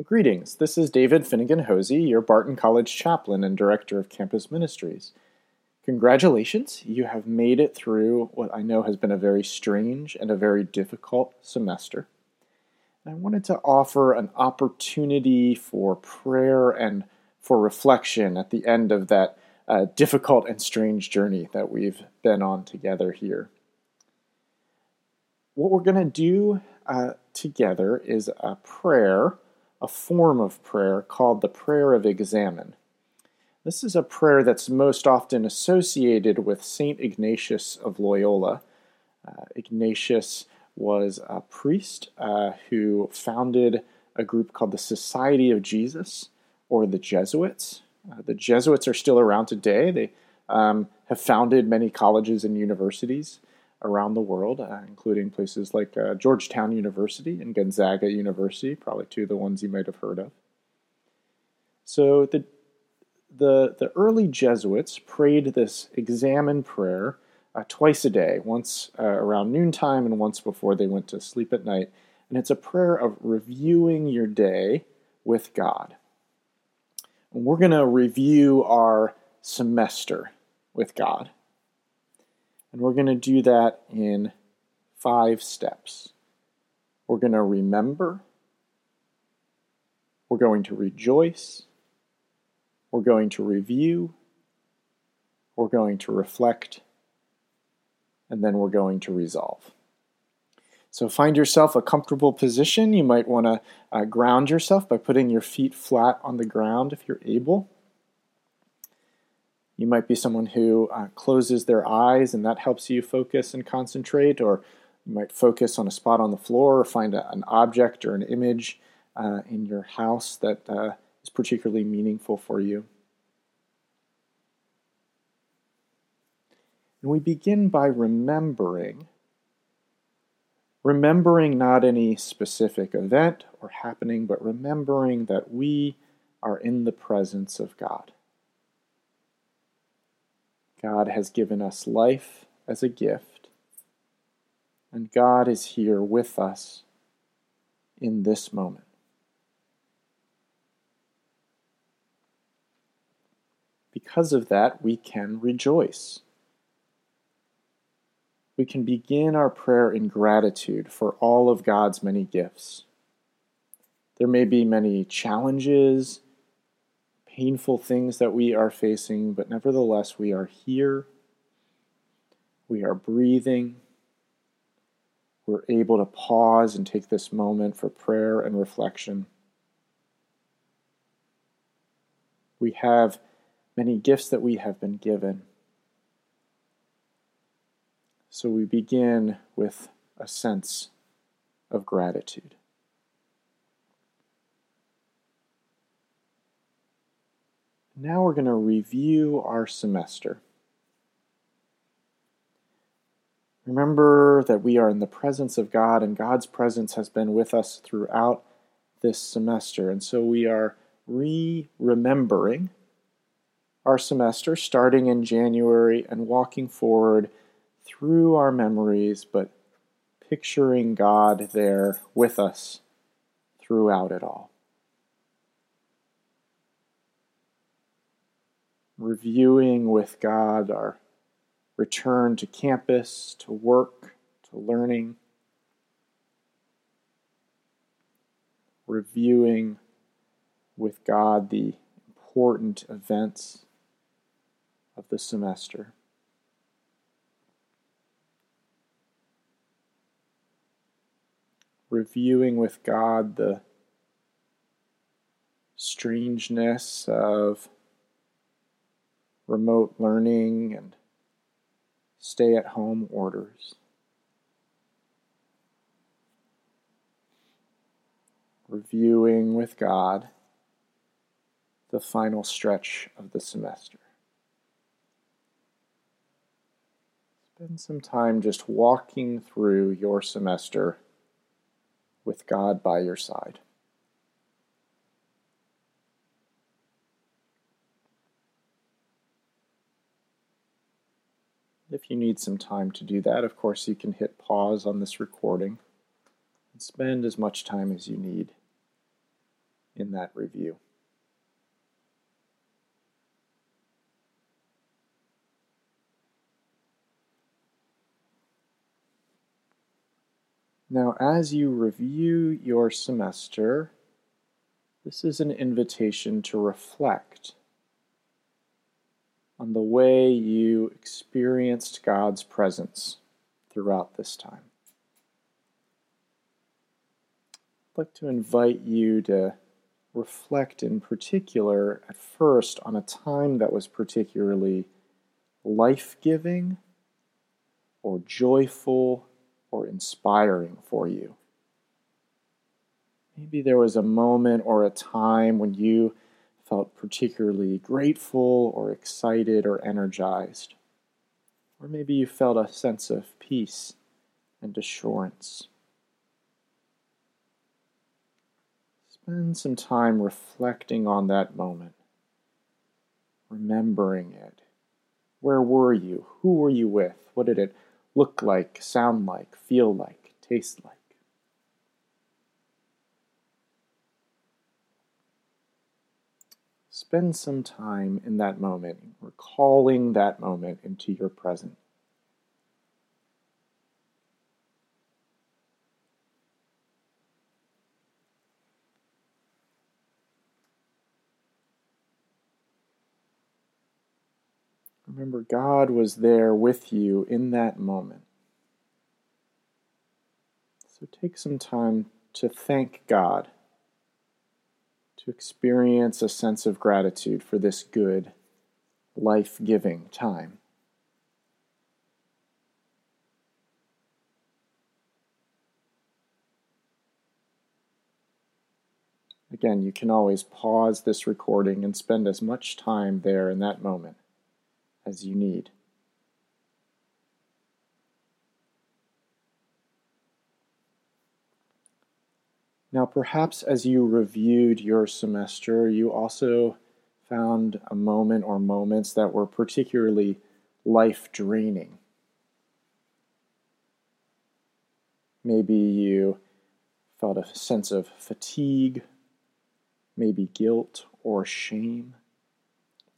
Greetings. This is David Finnegan Hosey, your Barton College chaplain and director of campus ministries. Congratulations, you have made it through what I know has been a very strange and a very difficult semester. And I wanted to offer an opportunity for prayer and for reflection at the end of that uh, difficult and strange journey that we've been on together here. What we're going to do uh, together is a prayer a form of prayer called the prayer of examen. This is a prayer that's most often associated with St. Ignatius of Loyola. Uh, Ignatius was a priest uh, who founded a group called the Society of Jesus, or the Jesuits. Uh, the Jesuits are still around today. They um, have founded many colleges and universities around the world, uh, including places like uh, Georgetown University and Gonzaga University, probably two of the ones you might have heard of. So the the the early Jesuits prayed this examen prayer uh, twice a day, once uh, around noontime and once before they went to sleep at night. And it's a prayer of reviewing your day with God. And we're going to review our semester with God. And we're going to do that in five steps. We're going to remember, we're going to rejoice, we're going to review, we're going to reflect, and then we're going to resolve. So find yourself a comfortable position. You might want to uh, ground yourself by putting your feet flat on the ground if you're able. You might be someone who uh, closes their eyes and that helps you focus and concentrate, or you might focus on a spot on the floor or find a, an object or an image uh, in your house that uh, is particularly meaningful for you. And we begin by remembering. Remembering not any specific event or happening, but remembering that we are in the presence of God. God has given us life as a gift, and God is here with us in this moment. Because of that, we can rejoice. We can begin our prayer in gratitude for all of God's many gifts. There may be many challenges painful things that we are facing, but nevertheless, we are here. We are breathing. We're able to pause and take this moment for prayer and reflection. We have many gifts that we have been given. So we begin with a sense of gratitude. Now we're going to review our semester. Remember that we are in the presence of God, and God's presence has been with us throughout this semester. And so we are re remembering our semester starting in January and walking forward through our memories, but picturing God there with us throughout it all. Reviewing with God our return to campus, to work, to learning, reviewing with God the important events of the semester. Reviewing with God the strangeness of remote learning and stay at home orders. Reviewing with God the final stretch of the semester. Spend some time just walking through your semester with God by your side. If you need some time to do that, of course, you can hit pause on this recording and spend as much time as you need in that review. Now, as you review your semester, this is an invitation to reflect on the way you experienced God's presence throughout this time. I'd like to invite you to reflect in particular at first on a time that was particularly life giving or joyful or inspiring for you. Maybe there was a moment or a time when you felt particularly grateful or excited or energized. Or maybe you felt a sense of peace and assurance. Spend some time reflecting on that moment, remembering it. Where were you? Who were you with? What did it look like, sound like, feel like, taste like. Spend some time in that moment, recalling that moment into your present. Remember, God was there with you in that moment. So take some time to thank God, to experience a sense of gratitude for this good, life giving time. Again, you can always pause this recording and spend as much time there in that moment as you need. Now, perhaps as you reviewed your semester, you also found a moment or moments that were particularly life draining. Maybe you felt a sense of fatigue, maybe guilt or shame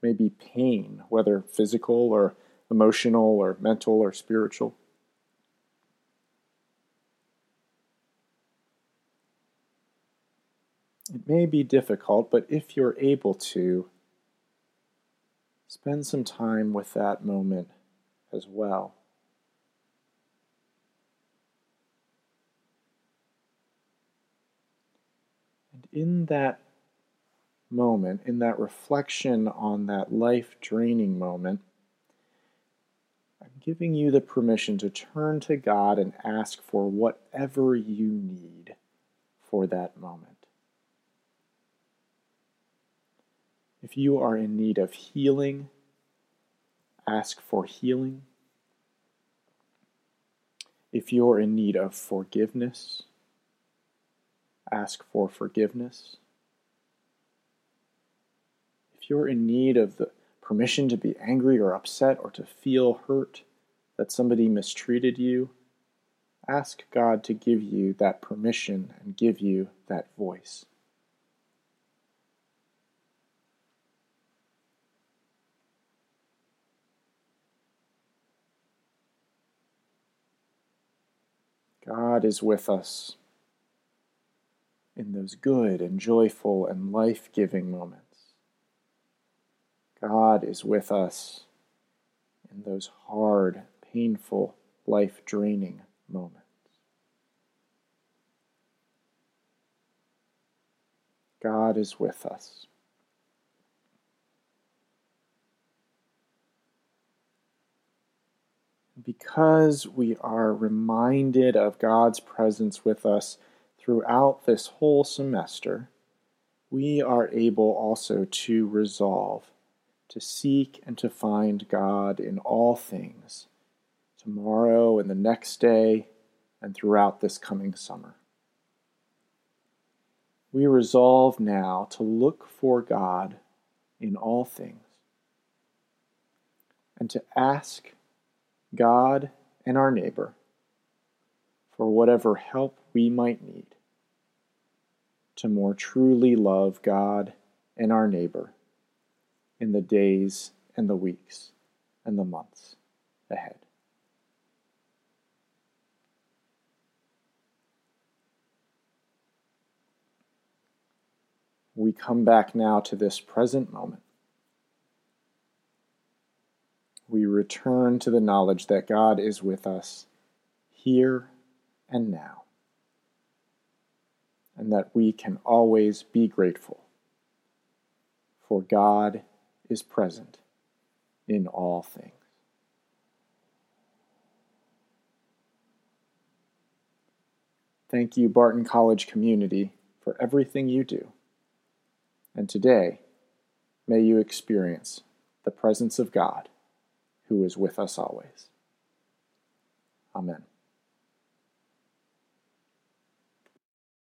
maybe pain, whether physical or emotional or mental or spiritual. It may be difficult, but if you're able to, spend some time with that moment as well. And in that moment, in that reflection on that life draining moment, I'm giving you the permission to turn to God and ask for whatever you need for that moment. If you are in need of healing, ask for healing. If you're in need of forgiveness, ask for forgiveness if you're in need of the permission to be angry or upset or to feel hurt that somebody mistreated you, ask God to give you that permission and give you that voice. God is with us in those good and joyful and life giving moments. God is with us in those hard, painful, life draining moments. God is with us. Because we are reminded of God's presence with us throughout this whole semester, we are able also to resolve to seek and to find God in all things, tomorrow and the next day, and throughout this coming summer. We resolve now to look for God in all things and to ask God and our neighbor for whatever help we might need. to more truly love God and our neighbor in the days and the weeks and the months ahead. We come back now to this present moment. We return to the knowledge that God is with us here and now, and that we can always be grateful, for God is present in all things. Thank you, Barton College community, for everything you do. And today, may you experience the presence of God who is with us always. Amen.